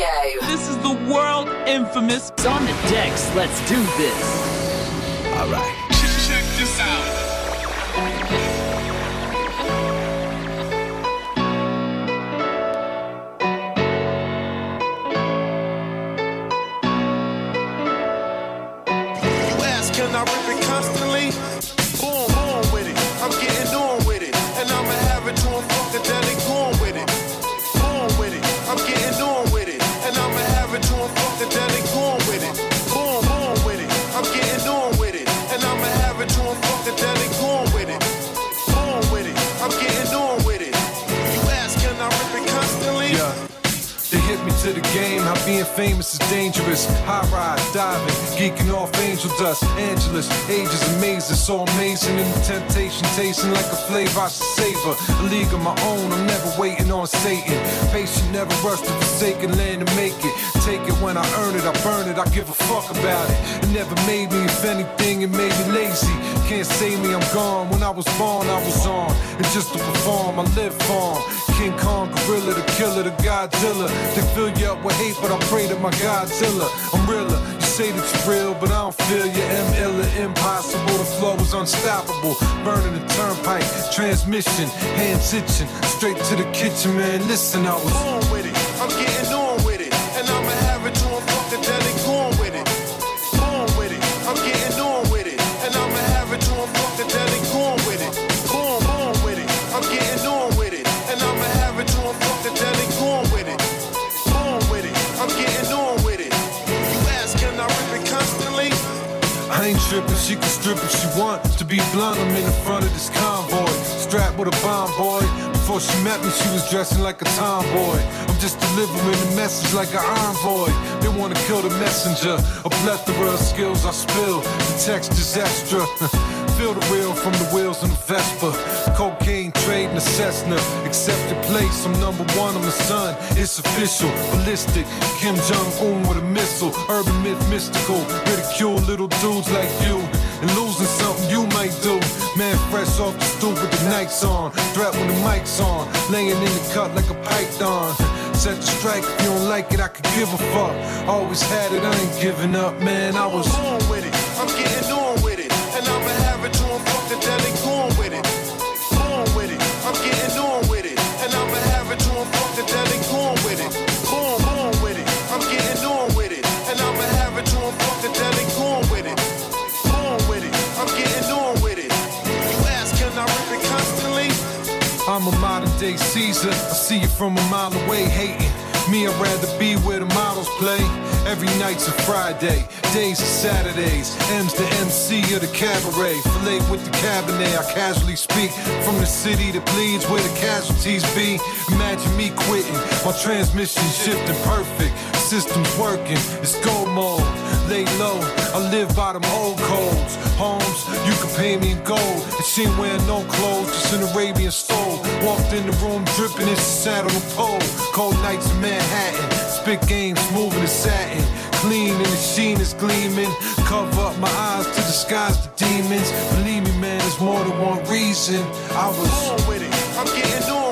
Radio. This is the world infamous. It's on the decks. Let's do this. All right. Famous is dangerous. High ride, diving, geeking off angel dust. Angelus, ages amazing, so amazing. And the temptation tasting like a flavor I should savor. A league of my own, I'm never waiting on Satan. Patient, never rush to forsaken land to make it. Take it when I earn it, I burn it, I give a fuck about it. It never made me, if anything, it made me lazy. Can't save me, I'm gone. When I was born, I was on. And just to perform, I live 'em. King Kong, gorilla, the killer, the Godzilla. They fill you up with hate, but I pray to my Godzilla. I'm realer. You say that you're real, but I don't feel you. M impossible. The flow is unstoppable. Burning the turnpike, transmission, hands itching. Straight to the kitchen, man. Listen, I was on she can strip if she want. To be blunt, I'm in the front of this convoy. Strapped with a bomb boy. Before she met me, she was dressing like a tomboy. I'm just delivering the message like an envoy. They wanna kill the messenger. A plethora of skills I spill. The text is extra. Feel the wheel from the wheels in the Vespa. Cocaine trade in a Cessna. Accepted place, I'm number one, I'm the sun. It's official, ballistic. Kim Jong Un with a missile. Urban myth, mystical. Ridicule little dudes like you. And losing something you might do. Man, fresh off the stoop with the nights on. Threat when the mic's on. Laying in the cut like a python. Set the strike, if you don't like it, I could give a fuck. Always had it, I ain't giving up, man. I was on with it. I'm getting Caesar. I see you from a mile away hating. Me, I'd rather be where the models play. Every night's a Friday, days are Saturdays. M's the MC of the cabaret. Filet with the cabinet, I casually speak. From the city that bleeds where the casualties be. Imagine me quitting, my transmission shifting perfect. System's working, it's go mode. Lay low, I live by them old codes. Homes, you can pay me in gold. And she ain't wearing no clothes, just an Arabian stole. Walked in the room dripping, it's on the pole. Cold nights in Manhattan, spit game smooth as satin. Clean and the sheen is gleaming. Cover up my eyes to disguise the demons. Believe me, man, there's more than one reason. I was on with it. I'm getting on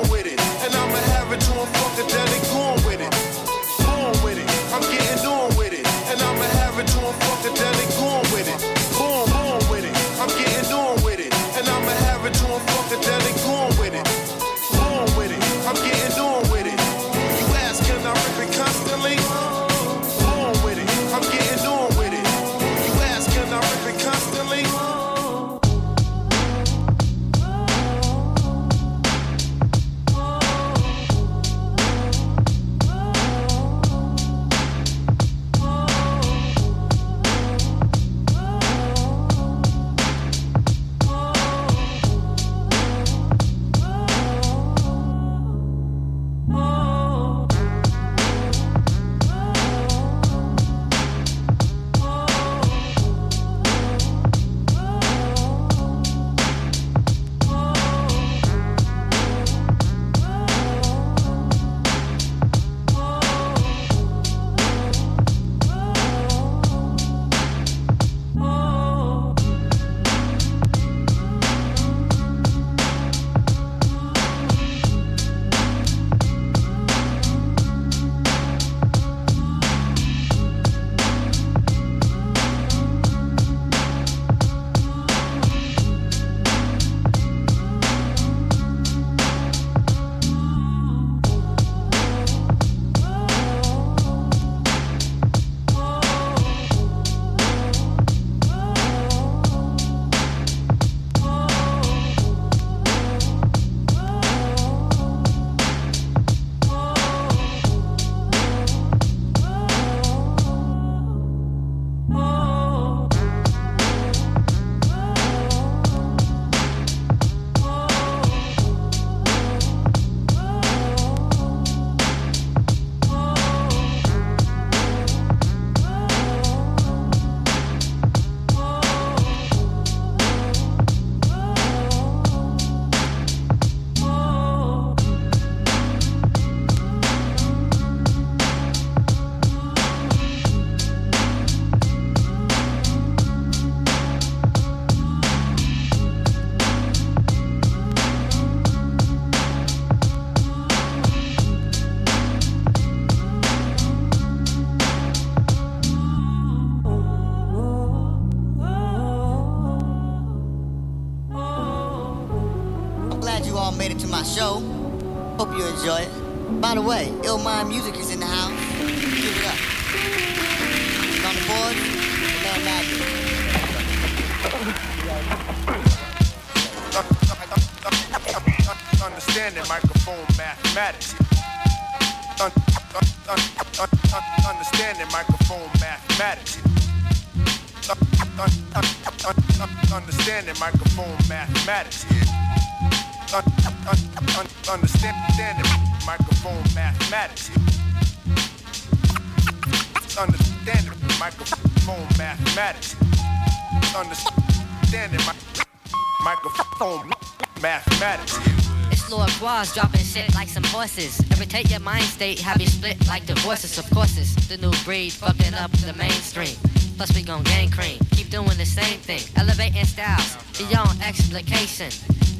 mind state, have you split like divorces. Of course, it's the new breed, fucking up the mainstream. Plus, we gon' gang cream, keep doing the same thing. Elevating styles beyond explication.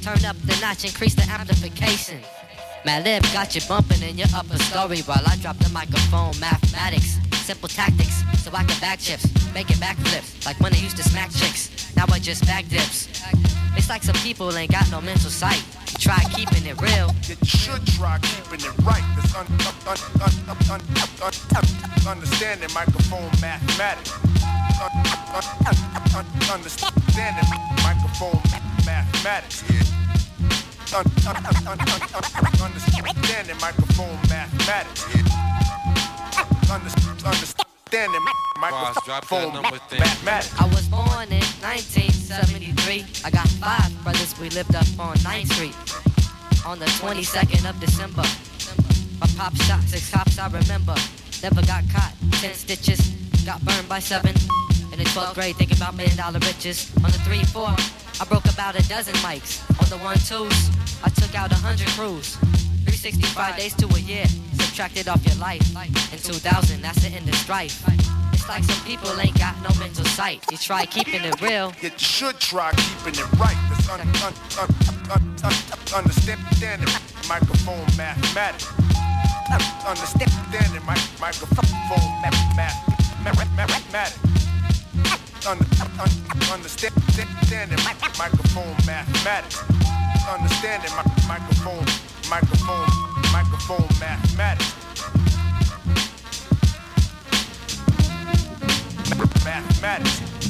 Turn up the notch, increase the amplification. Madlib got you bumping in your upper story while I drop the microphone. Mathematics, simple tactics, so I can back chips, making backflips like when I used to smack chicks. Now I just back dips. It's like some people ain't got no mental sight. Try keeping it real. You should try keeping it right. This un- un- un- un- un- un- un- understanding microphone mathematics. Un- un- un- un- Understanding microphone mathematics. Un- un- un- un- un- Understanding microphone mathematics. Under- Understanding Boss, drop that microphone number thing. mathematics. I was born in 1973. I got five brothers. We lived up on 9th Street on the 22nd of December. My pop shot six cops. I remember. Never got caught. Ten stitches. Got burned by seven. In the 12th grade, thinking about million dollar riches. On the 3 4, I broke about a dozen mics. On the 1 2s, I took out a hundred crews. 365 days to a year. Subtracted off your life. In 2000, that's the end of strife. It's like some people ain't got no mental sight. You try keeping it real. You should try keeping it right. This un- un- un- un- un- understanding microphone mathematics. Understanding my microphone math- math- math- mathematics. Un- un- Understanding microphone mathematics. Understanding microphone, microphone, microphone mathematics. Mathematics.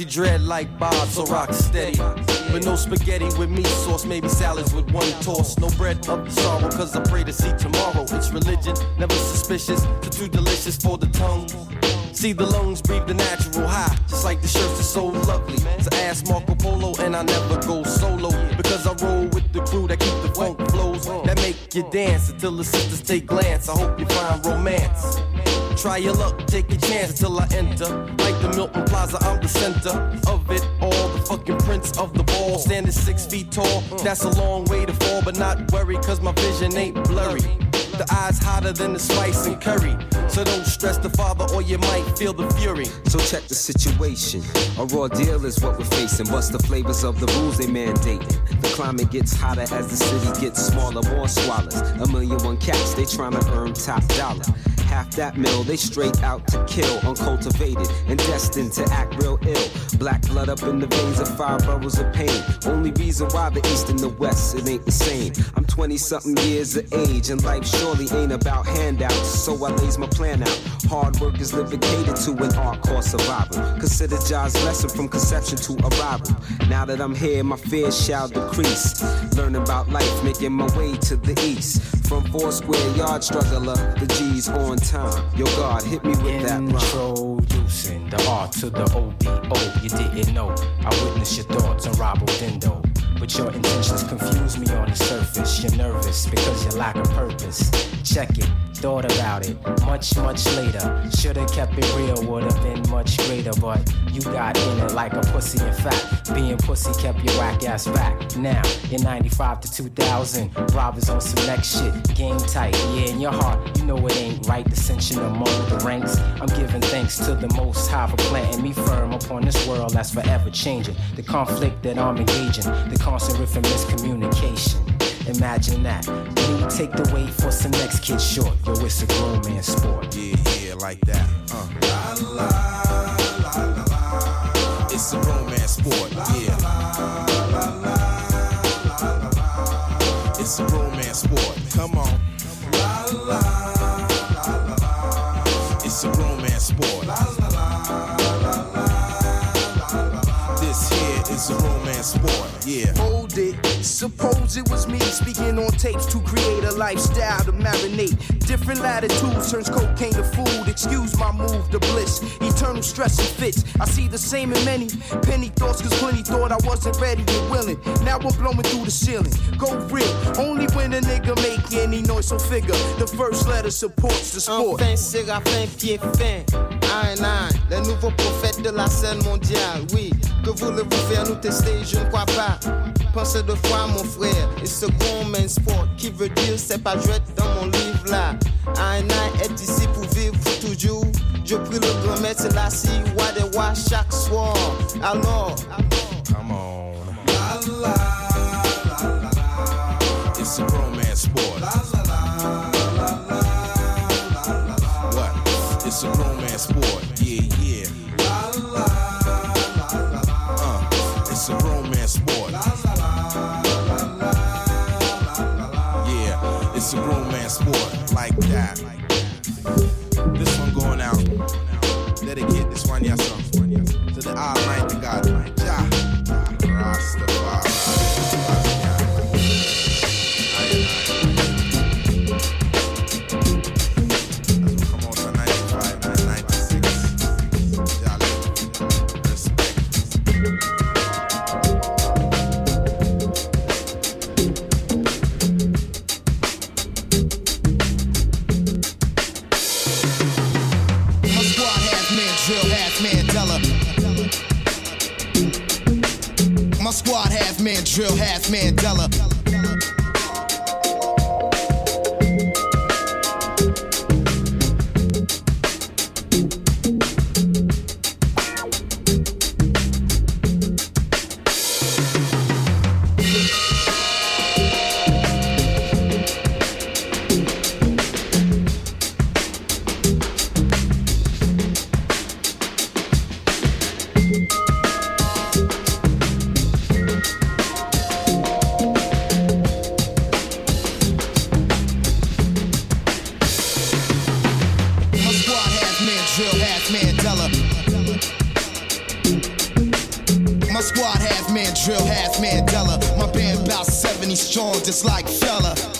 Natty dread like Bob, so rock steady. But no spaghetti with meat sauce, maybe salads with one toss. No bread of sorrow, cause I pray to see tomorrow. It's religion, never suspicious, too, too delicious for the tongue. See the lungs breathe the natural high, just like the shirts are so lovely. So ask Marco Polo, and I never go solo because I roll with the crew that keep the funk flows that make you dance until the sisters take glance. I hope you find romance. Try your luck, take a chance until I enter. Like the Milton Plaza, I'm the center of it all. The fucking prince of the ball, standing six feet tall. That's a long way to fall, but not worry, cause my vision ain't blurry. The eyes hotter than the spice and curry. So don't stress the father or you might feel the fury. So check the situation. A raw deal is what we're facing. What's the flavors of the rules they mandating? The climate gets hotter as the city gets smaller. More swallows. A million one cats, they trying to earn top dollar. Half that mill, they straight out to kill, uncultivated and destined to act real ill. Black blood up in the veins of five boroughs of pain. Only reason why the East and the West, it ain't the same. I'm 20 something years of age, and life surely ain't about handouts. So I lays my plan out. Hard work is catered to an art called survival. Consider Jah's lesson from conception to arrival. Now that I'm here, my fears shall decrease. Learning about life, making my way to the east. From four square yard struggler, the G's on time. Yo, God, hit me with that rhyme. Introducing the R to the OBO. You didn't know. I witnessed your thoughts on Robo Dindo. But your intentions confuse me on the surface. You're nervous because you lack a purpose. Check it, thought about it much, much later. Should've kept it real, would've been much greater, but you got in it like a pussy. In fact, being pussy kept your whack ass back. Now, in 95 to 2000, robbers on some next shit. Game tight, yeah, in your heart, you know it ain't right. Dissension among the ranks. I'm giving thanks to the most high for planting me firm upon this world that's forever changing. The conflict that I'm engaging, the riff and miscommunication. Imagine that. Me take the weight for some next kid short. Yo, it's a grown man sport. Yeah, yeah, like that. Uh. La, la, la, it's a romance sport, yeah. It's a romance sport. Come on. It's a romance sport. Yeah. Hold it. Suppose it was me speaking on tapes to create a lifestyle to marinate. Different latitudes turns cocaine to food. Excuse my move to bliss. Eternal stress and fits. I see the same in many. Penny thoughts, cause plenty thought I wasn't ready and willing. Now we're blowing through the ceiling. Go real. Only when a nigga make any noise, so figure. The first letter supports the sport. I'm fancy, I fancy, est fin. 1 9 les nouveaux prophètes de la scène mondiale. Oui, que voulez-vous faire? Nous tester? Je ne crois pas. Pensez deux fois, mon frère, et second main sport, qui veut dire c'est pas jouette dans mon livre là. Un est ici pour vivre toujours. Je prie le grand maître Selassie, Wadewa, chaque soir. Alors, come on. Sport. Yeah, yeah. Just like fella.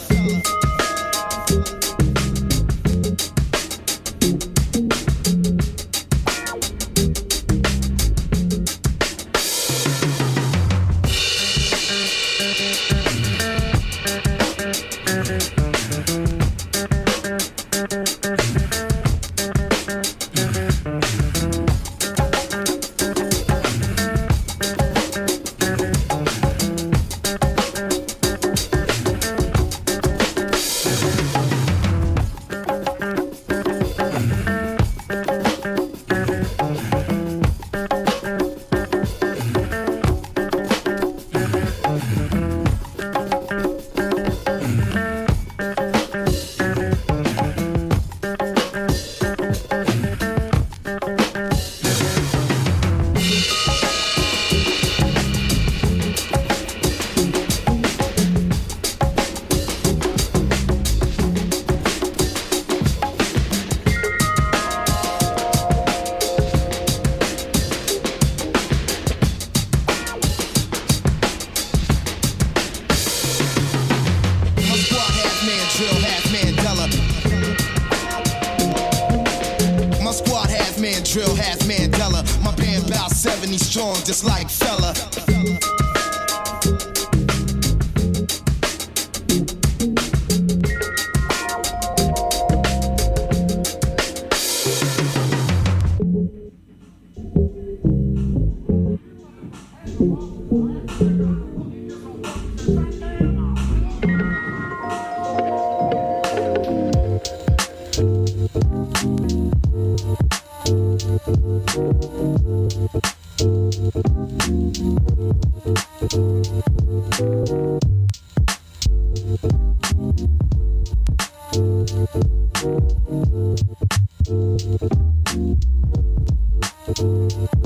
I'm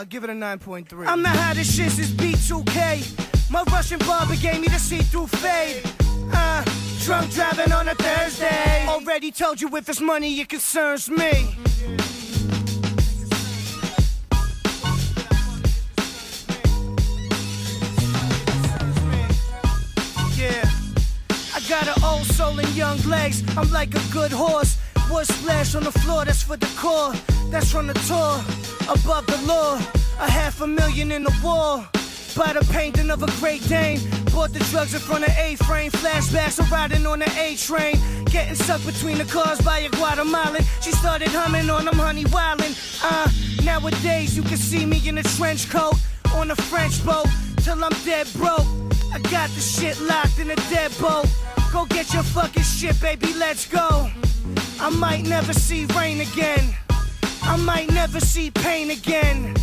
I'll give it a 9.3. I'm the hottest shit since B2K. My Russian barber gave me the see through fade. Uh, drunk driving on a Thursday. Already told you if it's money, it concerns me. Yeah. I got an old soul and young legs. I'm like a good horse. Wood splash on the floor, that's for the core. That's from the tour. Above the law, a half a million in the wall. By the painting of a great Dane. Bought the drugs in front of A-frame. Flashbacks of riding on the A-train. Getting stuck between the cars by a Guatemalan. She started humming on them, honey wildin'. Uh, nowadays you can see me in a trench coat. On a French boat. Till I'm dead broke. I got the shit locked in a dead boat. Go get your fucking shit, baby, let's go. I might never see rain again. I might never see pain again.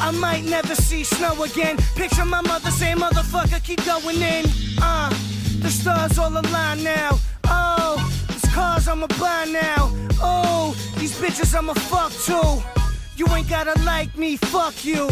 I might never see snow again. Picture my mother saying, motherfucker, keep going in. Uh, the stars all align now. Oh, these cars I'ma buy now. Oh, these bitches I'ma fuck too. You ain't gotta like me, fuck you.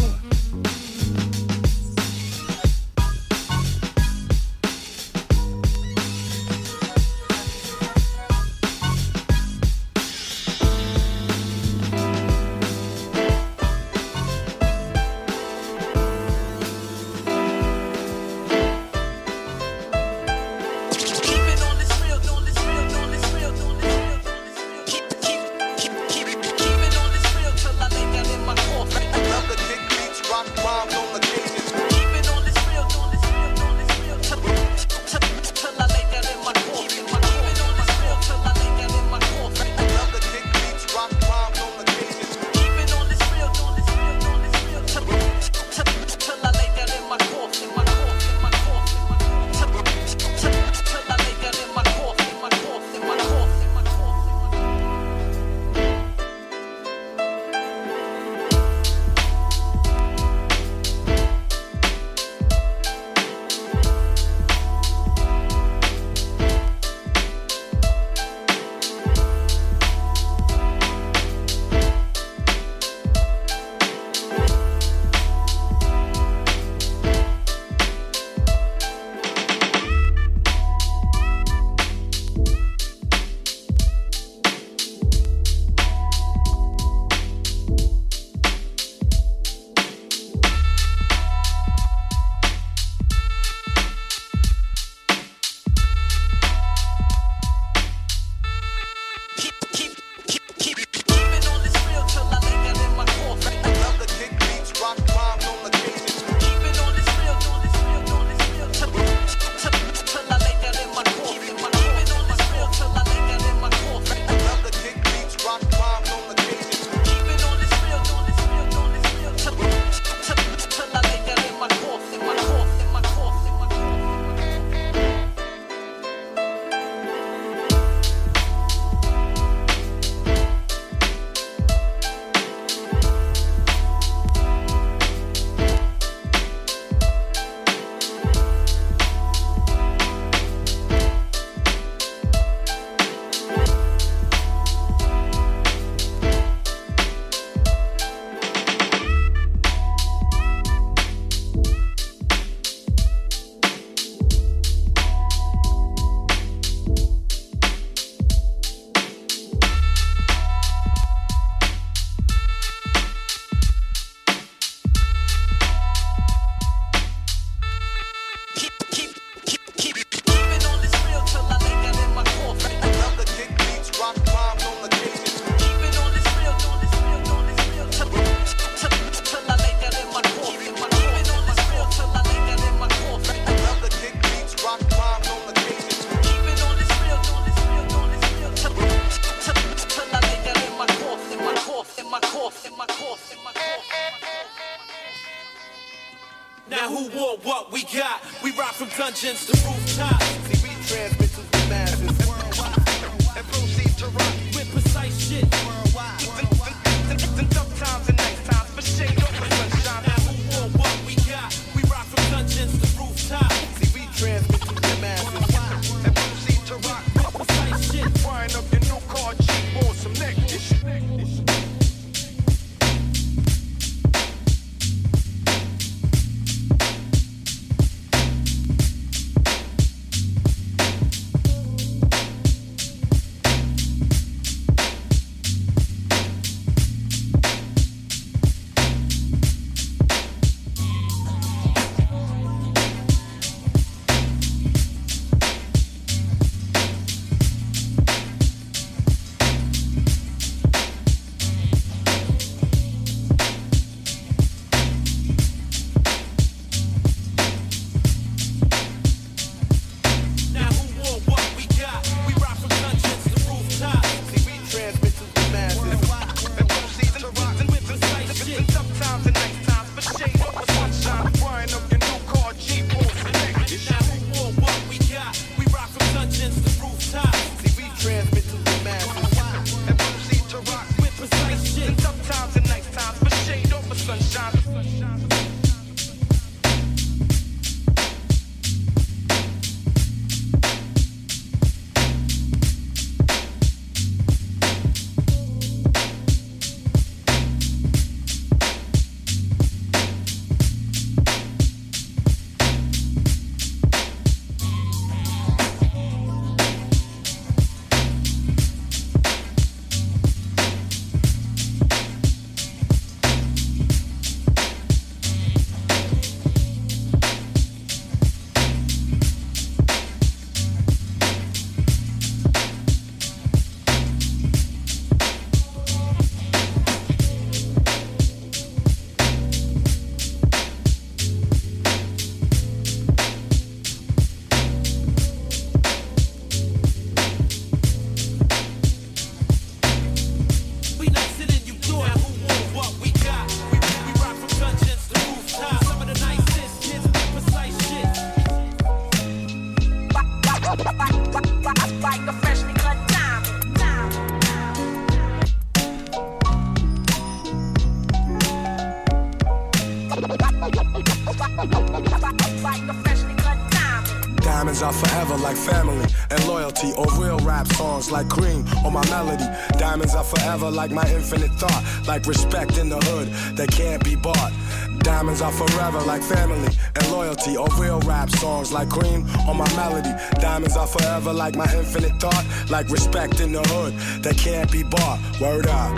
Forever like my infinite thought, like respect in the hood that can't be bought. Diamonds are forever like family and loyalty, or real rap songs like cream or my melody. Diamonds are forever like my infinite thought, like respect in the hood that can't be bought. Word up,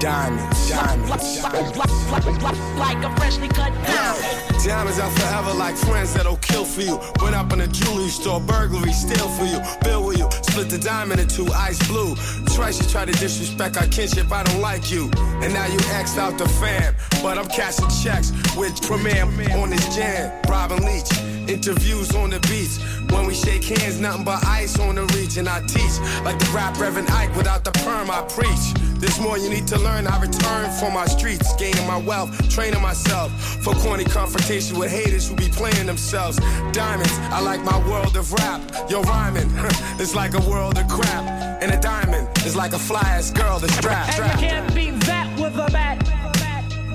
diamonds, diamonds, diamonds. Like a freshly cut diamond. Diamonds are forever like friends that'll kill for you. Went up in a jewelry store, burglary, steal for you. Bill with you, split the diamond in two, ice blue. Twice you try to disrespect our kinship, I don't like you. And now you axed out the fam. But I'm cashing checks with Premier on this jam. Robin Leach, interviews on the beach. When we shake hands, nothing but ice on the reach. And I teach like the rap Reverend Ike without the perm, I preach. There's more you need to learn. I return from my streets, gaining my wealth, training myself for corny confrontation with haters who be playing themselves. Diamonds, I like my world of rap. Yo, rhyming, it's like a world of crap. And a diamond is like a fly ass girl that's strapped. And you can't beat that with a bat.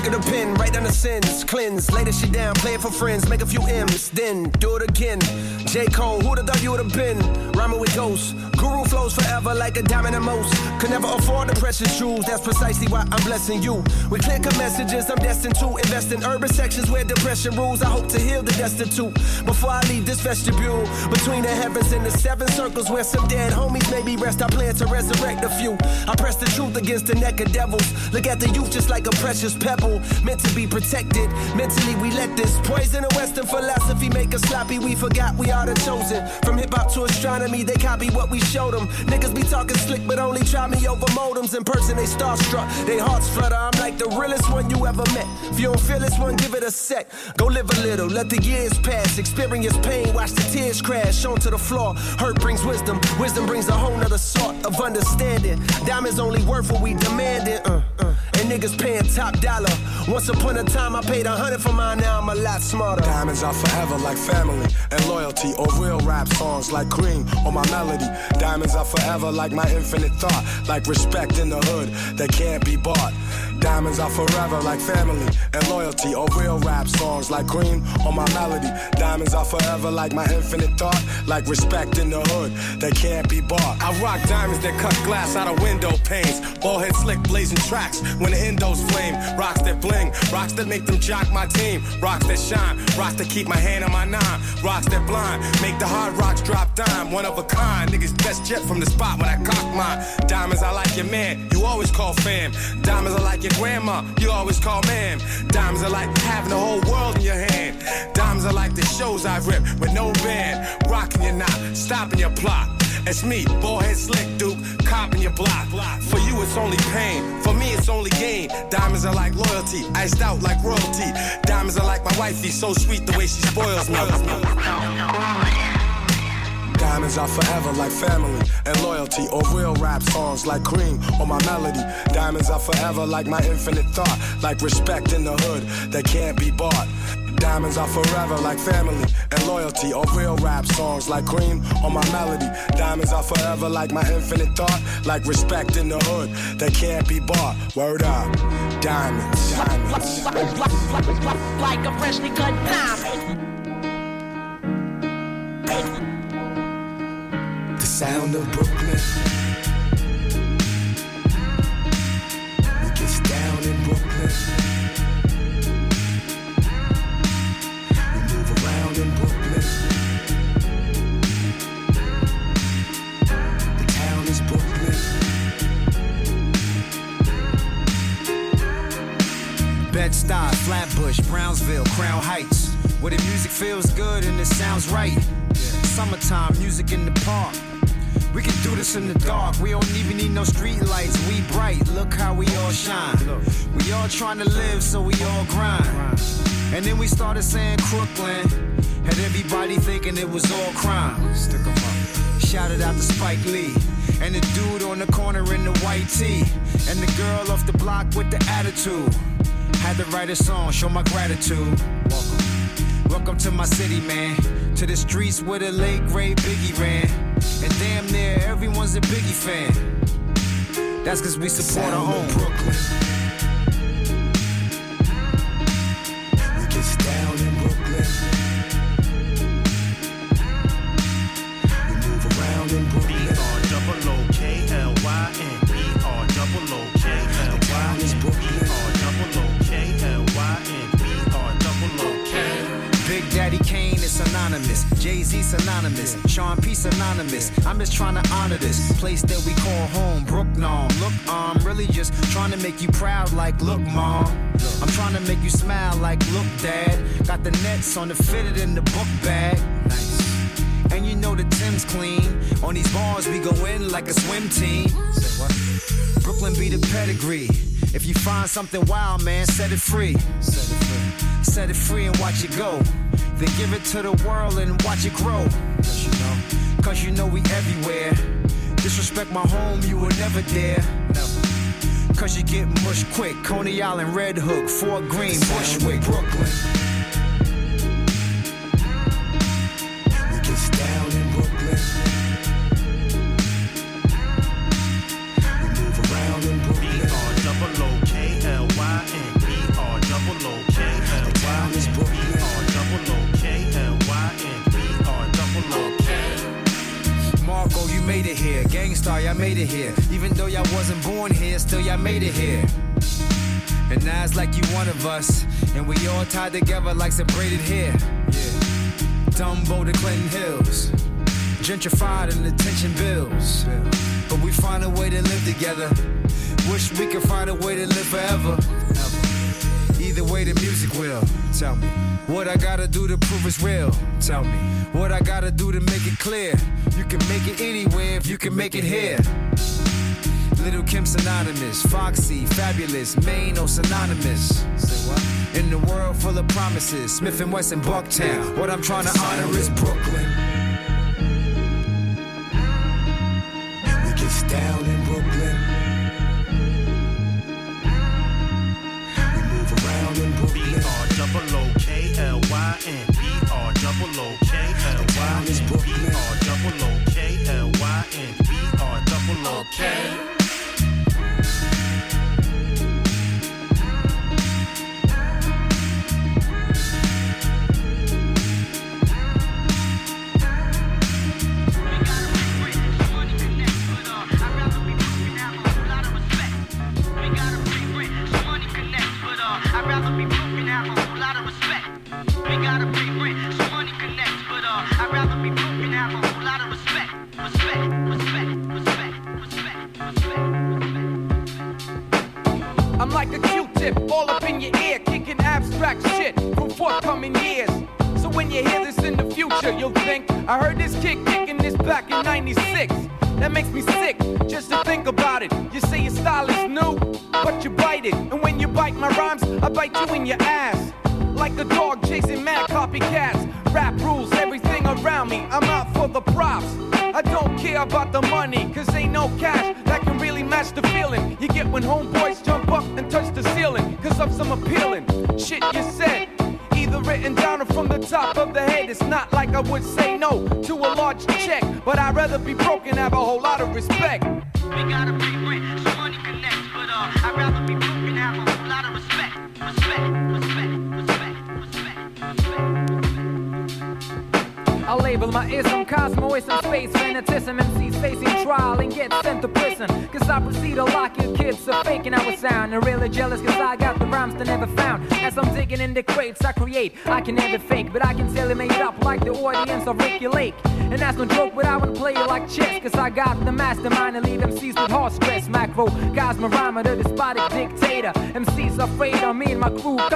Pick up the pen, write down the sins, cleanse, lay this shit down, play it for friends, make a few M's, then do it again. J. Cole, who'da thought you would've been? Rhyming with ghosts, guru flows forever like a diamond and most. Could never afford the precious jewels, that's precisely why I'm blessing you. With clear cut messages, I'm destined to invest in urban sections where depression rules. I hope to heal the destitute before I leave this vestibule. Between the heavens and the seven circles where some dead homies maybe rest, I plan to resurrect a few. I press the truth against the neck of devils. Look at the youth just like a precious pebble. Meant to be protected. Mentally, we let this poison of Western philosophy make us sloppy. We forgot we are the chosen. From hip hop to astronomy, they copy what we showed them. Niggas be talking slick, but only try me over modems. In person, they starstruck, they hearts flutter. I'm like the realest one you ever met. If you don't feel this one, give it a sec. Go live a little, let the years pass. Experience pain, watch the tears crash onto the floor. Hurt brings wisdom, wisdom brings a whole nother sort of understanding. Diamonds only worth what we demanding. Uh, uh. Niggas paying top dollar. Once upon a time, I paid a hundred for mine, now I'm a lot smarter. Diamonds are forever like family and loyalty, or real rap songs like cream or my melody. Diamonds are forever like my infinite thought, like respect in the hood that can't be bought. Diamonds are forever like family and loyalty, or real rap songs like cream or my melody. Diamonds are forever like my infinite thought, like respect in the hood that can't be bought. I rock diamonds that cut glass out of window panes, ball head slick blazing tracks when endos flame. Rocks that bling, rocks that make them jock my team, rocks that shine, rocks that keep my hand on my nine, rocks that blind, make the hard rocks drop dime, one of a kind. Niggas best jet from the spot when I cock mine. Diamonds, I like your man, you always call fam. Diamonds, I like your grandma, you always call ma'am. Diamonds are like having the whole world in your hand. Diamonds are like the shows I've rip with no band. Rocking your knot, stopping your plot. It's me, ballhead slick duke, copping your block. For you, it's only pain. For me, it's only gain. Diamonds are like loyalty, iced out like royalty. Diamonds are like my wifey, so sweet the way she spoils me. Diamonds are forever like family and loyalty, or real rap songs like cream or my melody. Diamonds are forever like my infinite thought, like respect in the hood that can't be bought. Diamonds are forever like family and loyalty, or real rap songs like cream or my melody. Diamonds are forever like my infinite thought, like respect in the hood that can't be bought. Word up, diamonds, diamonds. Like a freshly cut diamond. The sound of Brooklyn. Flatbush, Brownsville, Crown Heights. Where the music feels good and it sounds right. Summertime, music in the park. We can do this in the dark. We don't even need no street lights. We bright. Look how we all shine. We all trying to live, so we all grind. And then we started saying Crooklyn. Had everybody thinking it was all crime. Stick 'em up. Shouted out to Spike Lee. And the dude on the corner in the white tee. And the girl off the block with the attitude. Had to write a song, show my gratitude. Welcome. Welcome to my city, man. To the streets where the late great Biggie ran. And damn near everyone's a Biggie fan. That's cause we support our home. Brooklyn. Synonymous. Jay Z synonymous. Sean P synonymous. I'm just trying to honor this place that we call home. Brooklyn. Look, I'm really just trying to make you proud. Like, look, mom. I'm trying to make you smile. Like, look, dad. Got the nets on the fitted in the book bag. Nice. And you know the Tim's clean. On these bars, we go in like a swim team. Brooklyn be the pedigree. If you find something wild, man, set it free. Set it free. Set it free and watch it go. Then give it to the world and watch it grow. Cause you know, cause you know we everywhere. Disrespect my home, you will never dare. Never. Cause you get mush quick. Coney Island, Red Hook, Fort Greene, Bushwick, Brooklyn. Gang Starr, y'all made it here. Even though y'all wasn't born here, still y'all made it here. And now it's like you one of us. And we all tied together like some braided hair. Yeah. Dumbo to Clinton Hills. Gentrified and attention bills. But we find a way to live together. Wish we could find a way to live forever. Either way, the music will. Tell me what I gotta do to prove it's real. Tell me what I gotta do to make it clear. You can make it anywhere if you can make it here. Little Kim synonymous, Foxy, Fabolous, Maine or synonymous. In the world full of promises, Smith and Wesson, Bucktown. What I'm trying to honor is Brooklyn. We get down in Brooklyn. We move around in Brooklyn. B-R double O K L Y N. Double O K L Y N.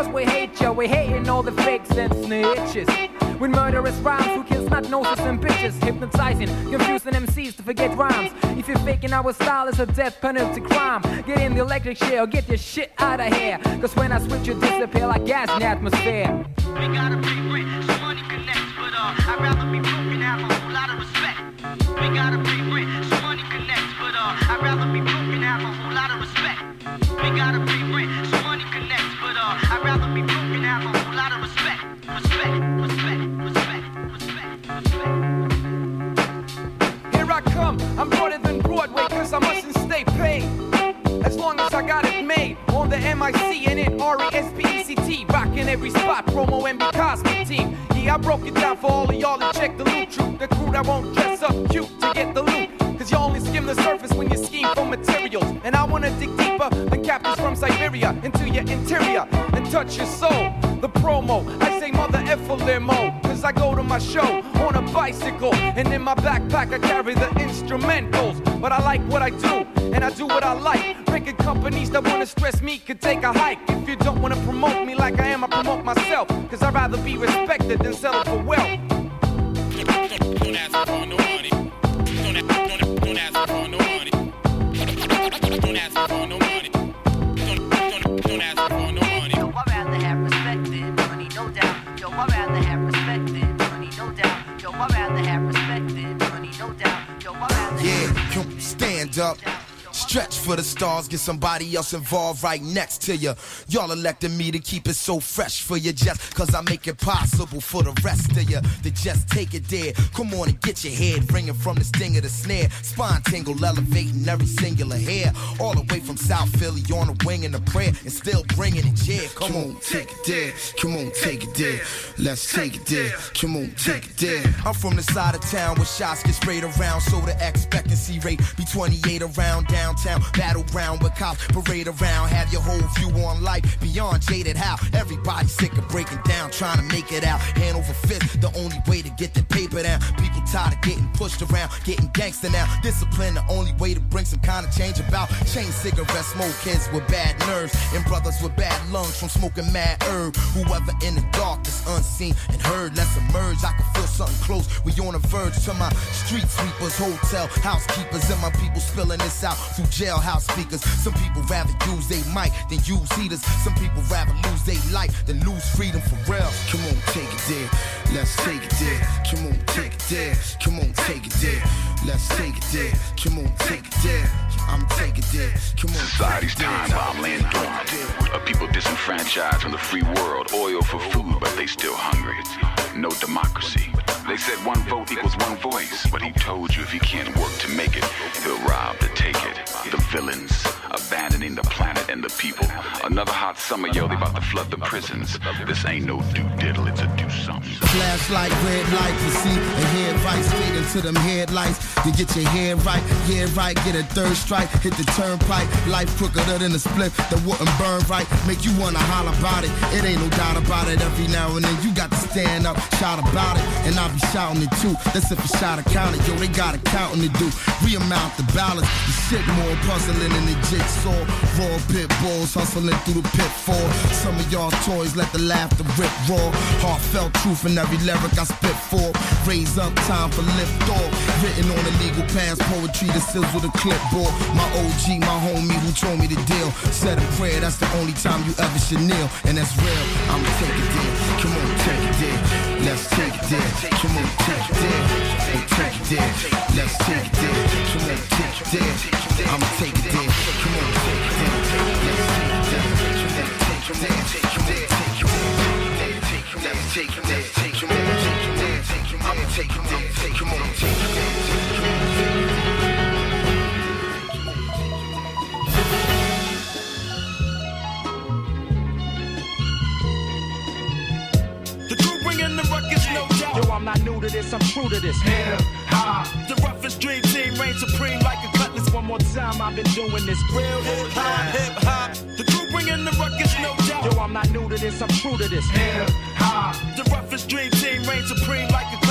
cause we hate ya. We hating all the fakes and snitches. With murderous rhymes, who kills not noses and bitches, hypnotizing, confusing MCs to forget rhymes. If you're faking our style, it's a death penalty crime. Get in the electric chair or get your shit out of here. Cause when I switch, you disappear like gas in the atmosphere. We gotta pay rent, so money connects, but uh, I'd rather be broke and have a whole lot of respect. We gotta pay rent, so money connects, but uh, I'd rather be broke and have a whole lot of respect. We gotta pay I mustn't stay paid. As long as I got it made on the MIC and in R-E-S-P-E-C-T, rocking every spot, promo MB Cosmic team. Yeah, I broke it down for all of y'all to check the loot troop, the crew that won't dress up cute to get the loot. The surface when you scheme for materials. And I wanna dig deeper than captains from Siberia into your interior and touch your soul. The promo, I say mother F a limo. Cause I go to my show on a bicycle. And in my backpack I carry the instrumentals. But I like what I do, and I do what I like. Record companies that wanna stress me could take a hike. If you don't wanna promote me like I am, I promote myself. Cause I'd rather be respected than settle for wealth. Don't ask for no money. Don't, a- don't, don't ask for no money. Don't ask for no money. Don't, don't, don't ask for no money. Yo, I'd rather have respected money, no doubt. Yo, I'd rather have respected money, no doubt. Yo, I'd rather have respected money, no doubt. Yo, I'd rather Yeah, come stand up. Stretch for the stars, get somebody else involved right next to you. Y'all elected me to keep it so fresh for you just cause I make it possible for the rest of you to just take it there. Come on and get your head ringing from the sting of the snare. Spine tingle, elevating every singular hair. All the way from South Philly on the wing in the prayer and still bringing it, yeah. Come on, take it there. Come on, take it there. Let's take it there. Come on, take it there. I'm from the side of town where shots get sprayed around, so the expectancy rate be 28 around downtown. Town. Battleground with cops parade around. Have your whole view on life beyond jaded how. Everybody sick of breaking down, trying to make it out. Hand over fist, the only way to get the paper down. People tired of getting pushed around, getting gangster now. Discipline, the only way to bring some kind of change about. Chain cigarettes, smoke kids with bad nerves, and brothers with bad lungs from smoking mad herb. Whoever in the dark is unseen and heard, let's emerge. I can feel something close. We on the verge to my street sweepers, hotel housekeepers, and my people spilling this out through jailhouse speakers. Some people rather use they mic than use heaters. Some people rather lose their life than lose freedom for real. Come on, take it there. Let's take it there. Come on, take it there. Come on, take it there. Let's take it there. Come on, take it there. I'm taking there. Come on. Society's time bomb laying dormant. A people disenfranchised from the free world. Oil for food, but they still hungry. No democracy. They said one vote equals one voice, but he told you if he can't work to make it, he'll rob to take it. The villains abandoning the planet and the people. Another hot summer, yo, they about to flood the prisons. This ain't no do diddle, it's a do something. Flashlight, red light, you see, and head right straight into them headlights. You get your head right, head right, get a third strike, hit the turnpike. Life crookeder than a split that wouldn't burn right. Make you wanna holler about it. It ain't no doubt about it. Every now and then you got to stand up, shout about it, and I'll be shouting it too. That's if a shot accounted, yo, they got accounting to do. We amount the balance, the shit more puzzling than the jigsaw. Raw pit bulls hustling through the pitfall. Some of y'all toys let the laughter rip raw. Heartfelt truth in every lyric I spit for. Raise up time for lift off. Written on a legal pass, poetry that sizzle the clipboard. My OG, my homie who told me the deal. Said a prayer, that's the only time you ever should kneel. And that's real, I'ma take it there. Come on, take it there. Let's take it there. Come on, take it there. Oh, take it there. Let's take it there. Come on, take it there. I'ma take it there. Come on, take it there. Let's take it there. Come on, take it there. On, take it there. Let's take it there. Take it there. I'ma take it there. Come on, take it there. I'm not new to this, I'm true to this. Hip hop. The roughest dream team reigns supreme like a cutlass. One more time, I've been doing this real hip hop, hip hop. The crew bringing the ruckus, no doubt. Yo, I'm not new to this, I'm true to this. Hip hop. The roughest dream team reigns supreme like a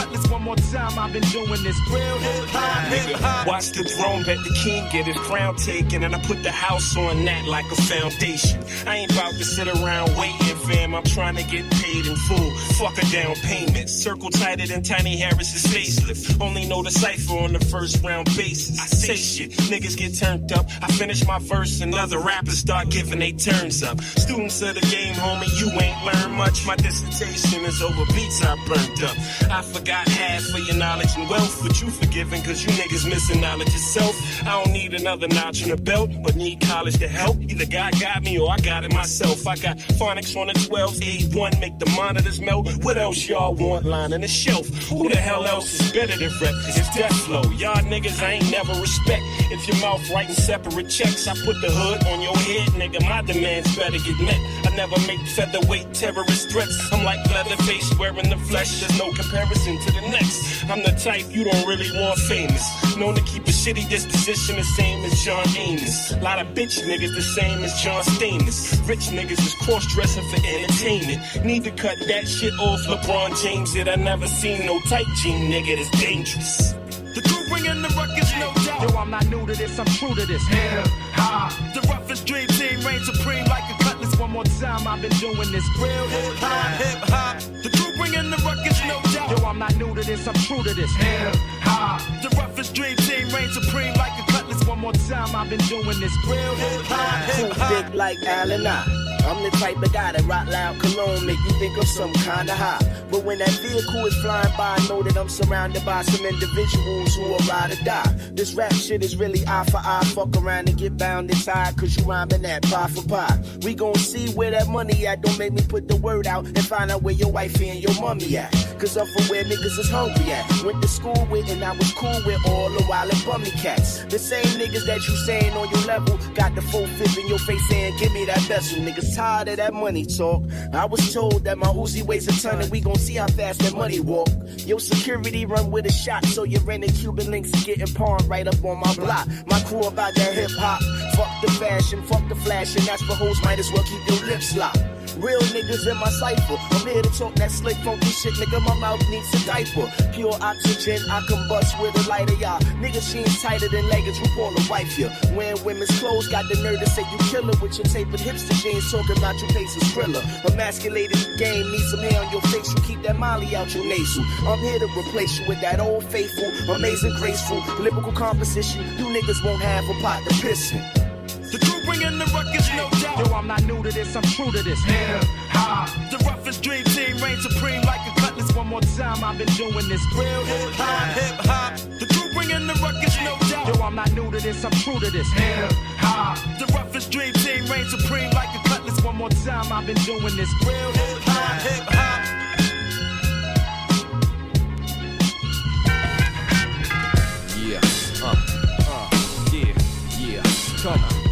more time, I've been doing this real hip hop. Watch the throne, bet the king get his crown taken, and I put the house on that like a foundation. I ain't about to sit around waiting, fam. I'm trying to get paid in full. Fuck a down payment. Circle tighter than Tiny Harris's facelift. Only know the cipher on the first round basis. I say shit, niggas get turned up. I finish my verse, and other rappers start giving they turns up. Students of the game, homie, you ain't learned much. My dissertation is over beats I burned up. I forgot half of your knowledge and wealth, but you forgiven cause you niggas missing knowledge yourself. I don't need another notch in the belt, but need college to help. Either God got me or I got it myself. I got phonics on the 12s, A1, make the monitors melt. What else y'all want lining the shelf? Who the hell else is better than rep? It's death flow. Y'all niggas I ain't never respect. If your mouth writing separate checks, I put the hood on your head, nigga. My demands better get met. I never make featherweight terrorist threats. I'm like Leatherface wearing the flesh. There's no comparison to the next. I'm the type you don't really want famous. Known to keep a shitty disposition the same as John Amos. A lot of bitch niggas the same as John Stamos. Rich niggas is cross dressing for entertainment. Need to cut that shit off. LeBron James it. I never seen no tight jean nigga that's dangerous. The crew bringing the ruckus, no doubt. Yo, I'm not new to this, I'm true to this. Hip hop. The roughest dream team reigns supreme like a cutlass. One more time, I've been doing this real hip hop, hip hop. The crew bringing the ruckus, no doubt. Yo, I'm not new to this, I'm true to this. Hip hop. The roughest dream team reigns supreme like a cutlass. One more time, I've been doing this real hip hop, hip Too thick like Allen I. I'm the type of guy that rock loud cologne make you think of some kind of high. But when that vehicle is flying by, I know that I'm surrounded by some individuals who are ride or die. This rap shit is really eye for eye. Fuck around and get bound and tied, cause you rhyming that pie for pie. We gon' see where that money at. Don't make me put the word out and find out where your wifey and your mommy at. Cause I'm from where niggas is hungry at. Went to school with and I was cool with all the wild and bummy cats. The same niggas that you saying on your level got the full fifth in your face saying, give me that. Niggas niggas tired of that money talk. I was told that my Uzi weighs a ton and we gon' see how fast that money walk. Yo, security run with a shot, so your rented Cuban links is getting pawned right up on my block. My crew about that hip hop. Fuck the fashion, fuck the flash, and that's for hoes, might as well keep your lips locked. Real niggas in my cipher. I'm here to talk that slick, funky shit, nigga. My mouth needs a diaper. Pure oxygen, I combust with a lighter, y'all. Niggas jeans tighter than leggings, who call a wife ya? Wearing women's clothes, got the nerve to say you killer with your tapered hipster jeans, talking about your face is thriller. Emasculated game, need some hair on your face, you keep that molly out your nasal. I'm here to replace you with that old faithful, amazing, graceful, lyrical composition. You niggas won't have a pot to piss in. The crew bringing the ruckus, no doubt. Yo, I'm not new to this, I'm true to this. Hip hop. The roughest dream team reign supreme like a cutlass. One more time, I've been doing this. Real hip hop, hip hop. The crew bringing the ruckus, no doubt. Yo, I'm not new to this, I'm true to this. Hip hop. The roughest dream team reign supreme like a cutlass. One more time, I've been doing this. Real hip hop, hip hop. Yeah, uh, uh, yeah, yeah, come on.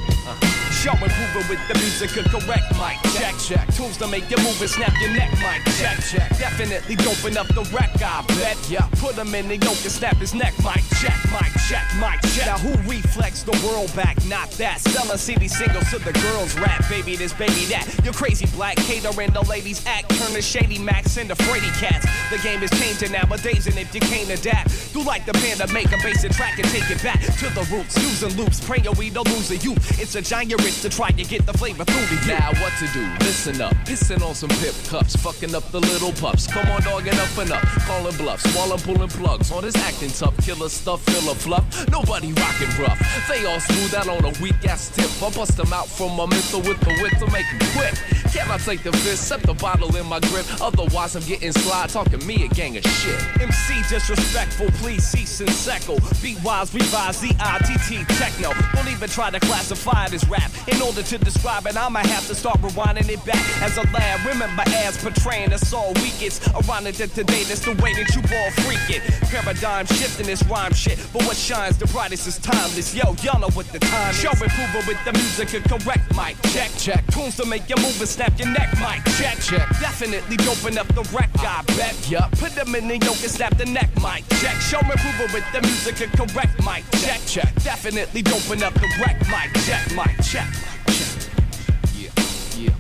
Show improving with the music and correct mic check check. Tools to make you move and snap your neck mic check check. Definitely doping up the wreck, I bet. Yeah, put him in the yoke and snap his neck mic check mic check mic check. Now who reflex the world back? Not that. Selling CD singles to the girls rap. Baby this, baby that. You're crazy black catering the ladies act. Turn the shady max into Frady cats. The game is changing nowadays, and if you can't adapt, do like the band to make a basic track and take it back to the roots. Using loops, praying we don't lose a youth. It's a giant to try to get the flavor through me. Now what to do? Listen up, pissing on some pip cups, fucking up the little pups. Come on, dog, enough enough. Calling bluffs, while I'm pulling plugs. On this acting tough, killer stuff, filler fluff. Nobody rockin' rough. They all smooth out on a weak ass tip. I bust them out from my mental with the wit to make 'em quit. Can I take the fist, set the bottle in my grip? Otherwise, I'm getting slide, talking me a gang of shit. MC disrespectful, please cease and settle. Beat wise, revise, Z-I-T-T, techno. Don't even try to classify as rap. In order to describe it, I'ma have to start rewinding it back as a lad. Remember as portraying us all weakest. Ironic that today that's the way that you all freak it. Paradigm shifting this rhyme shit. But what shines the brightest is timeless. Yo, y'all know what the time is. Show improving with the music and correct mic. Check, check. Tunes to make you move and snap your neck mic. Check, check. Definitely doping up the wreck, I bet. Yup. Put them in the yoke and snap the neck mic. Check. Show improving with the music and correct mic. Check, check. Definitely doping up the wreck mic. Check, mic. Check.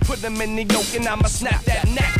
Put them in the yoke and I'ma snap that neck.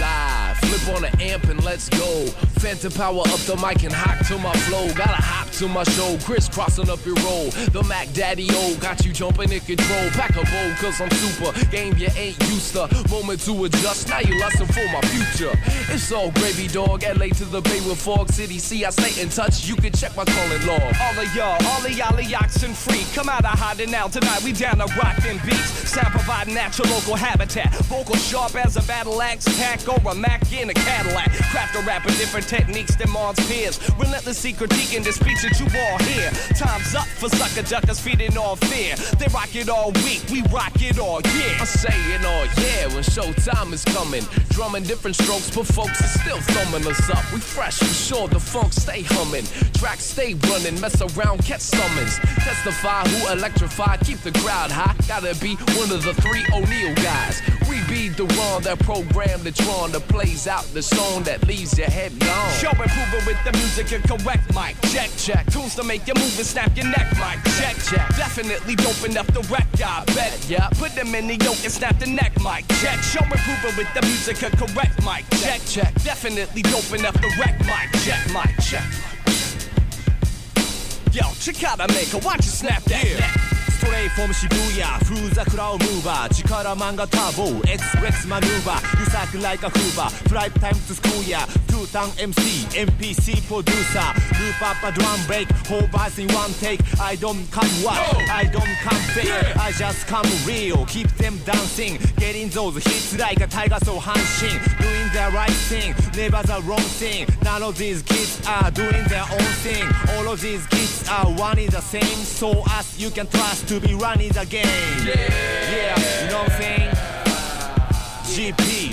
Live, flip on the amp and let's go. Phantom power up the mic and hop to my flow. Gotta hop to my show, crisscrossing up your roll. The Mac Daddy O got you jumping in control. Pack a bowl, cause I'm super. Game you ain't used to. Moment to adjust, now you lesson for my future. It's all gravy, dog. LA to the Bay with Fog City. See, I stay in touch. You can check my calling log. All of y'all, all of y'all are oxen free. Come out of hiding now. Tonight we down to rockin' beats. Sound providing natural local habitat. Vocal sharp as a battle axe. Tack or a Mac in a Cadillac. Craft a rap with different techniques than Mars peers. Relentlessly critiquing the speech that you all hear. Time's up for sucker duckers feeding off fear. They rock it all week, we rock it all year. I'm saying all yeah when showtime is coming. Drumming different strokes, but folks are still thumbing us up. We fresh for sure, the funk stay humming. Tracks stay running, mess around, catch summons. Testify who electrify, keep the crowd high. Gotta be one of the three O'Neill guys. We be the one that program the tron that plays out the song that leaves your head gone. Show improving with the music and correct mic. Check, check. Tunes to make you move and snap your neck mic. Check, check. Definitely doping up the wreck, I bet. Yeah. Put them in the yoke and snap the neck mic. Check. Show improving with the music and correct mic. Check, check. Definitely doping up the wreck mic. Check, mic, check. Yo, check out a maker, watch you snap that neck. ストレイフォーム渋谷風桜をムーバー力漫画ターボ XREX マヌーバー You suck like a hoover Flight time to school ya Two town MC MPC producer Loop up a drum break Whole verse in one take I don't come what I don't come fake I just come real Keep them dancing Getting those hits like a tiger so hanshin Doing the right thing Never the wrong thing None of these kids are doing their own thing All of these kids are one is the same So us you can trust to be running the game. Yeah, yeah, you know what I'm saying? GP,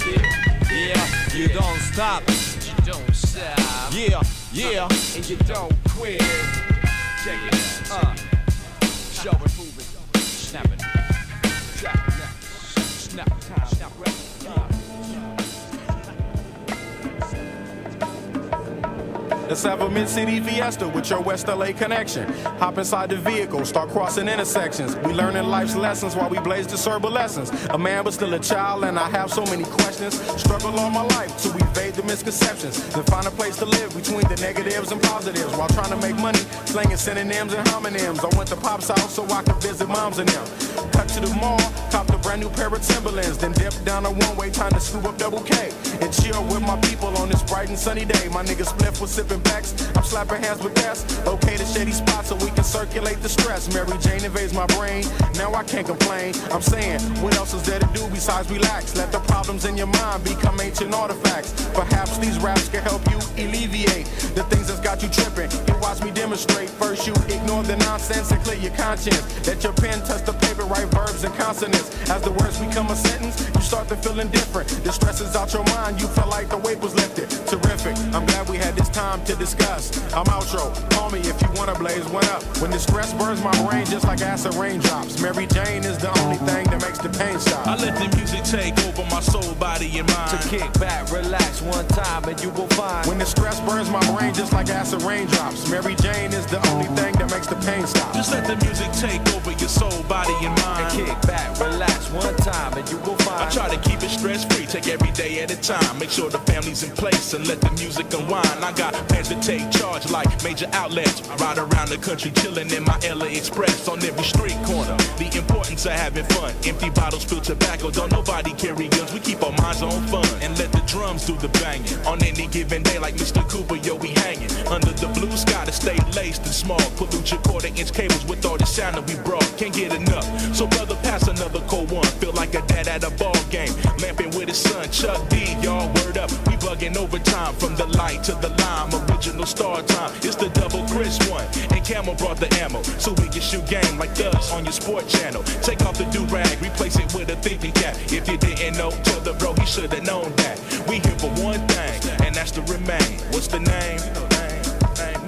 yeah, you don't stop. You don't stop. Yeah, yeah, and you don't quit. Check it out. Uh, show improving. Snap it. Trap it now. Let's have a mid-city fiesta with your West LA connection. Hop inside the vehicle, start crossing intersections. We learning life's lessons while we blaze the serba lessons. A man but still a child, and I have so many questions. Struggle all my life to evade the misconceptions. Then find a place to live between the negatives and positives while trying to make money, slinging synonyms and homonyms. I went to Pop's house so I could visit moms and them. Cut to the mall, copped a brand new pair of Timberlands, then dip down a one-way, time to scoop up double K and chill with my people on this bright and sunny day. My nigga Spliff was sipping backs, I'm slapping hands with that's okay to shady spots so we can circulate the stress. Mary Jane invades my brain, now I can't complain. I'm saying, what else is there to do besides relax? Let the problems in your mind become ancient artifacts. Perhaps these raps can help you alleviate the things that's got you tripping. Here, watch me demonstrate. First, you ignore the nonsense and clear your conscience. Let your pen touch the paper, write verbs and consonants. As the words become a sentence, you start to feel indifferent. The stress is out your mind, you feel like the weight was lifted. Terrific, I'm glad we had this time to discuss. I'm outro, call me if you wanna blaze one up. When the stress burns my brain just like acid raindrops. Mary Jane is the only thing that makes the pain stop. I let the music take over my soul, body, and mind. To kick back, relax one time, and you will find. When the stress burns my brain just like acid raindrops. Mary Jane is the only thing that makes the pain stop. Just let the music take over your soul, body, and mind. And kick back, relax one time, and you will find. I try to keep it stress free, take every day at a time. Make sure the family's in place and let the music unwind. I got plans to take charge like major outlets. Ride around the country chilling in my LA Express on every street corner. The importance of having fun. Empty bottles, fill tobacco. Don't nobody carry guns. We keep our minds on fun and let the drums do the banging. On any given day, like Mr. Cooper, yo, we hanging under the blue sky to stay laced and small. Pollute your quarter inch cables with all the sound that we brought. Can't get enough. So brother, pass another cold one. Feel like a dad at a ball game. Lamping with his son, Chuck D. Y'all word up. We bugging overtime from the light to the lime. Original star time. It's the double Chris one. And Camel brought the ammo. So we can shoot game like us on your sport channel. Take off the do rag, replace it with a thinking cap. If you didn't know, tell the bro he should have known that. We here for one thing, and that's to remain. What's the name?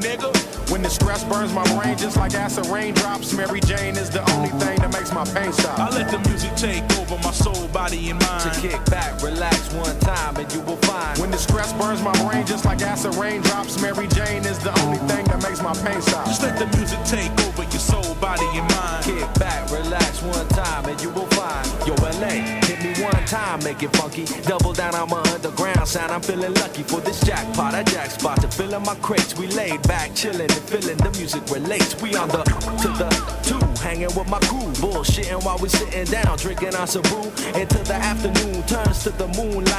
Nigga. When the stress burns my brain just like acid raindrops, Mary Jane is the only thing that makes my pain stop. I let the music take over my soul, body, and mind. To kick back, relax one time, and you will find. When the stress burns my brain just like acid raindrops, Mary Jane is the only thing that makes my pain stop. Just let the music take over your soul, body, and mind. Kick back, relax one time, and you will find. Yo, LA, me one time, make it funky. Double down on my underground sound. I'm feeling lucky for this jackpot. I jack spot to fill in my crates. We laid back, chilling and feeling the music relates. We on the to the two, hanging with my crew, bullshitting while we sitting down, drinking our brew. Until the afternoon turns to the moonlight.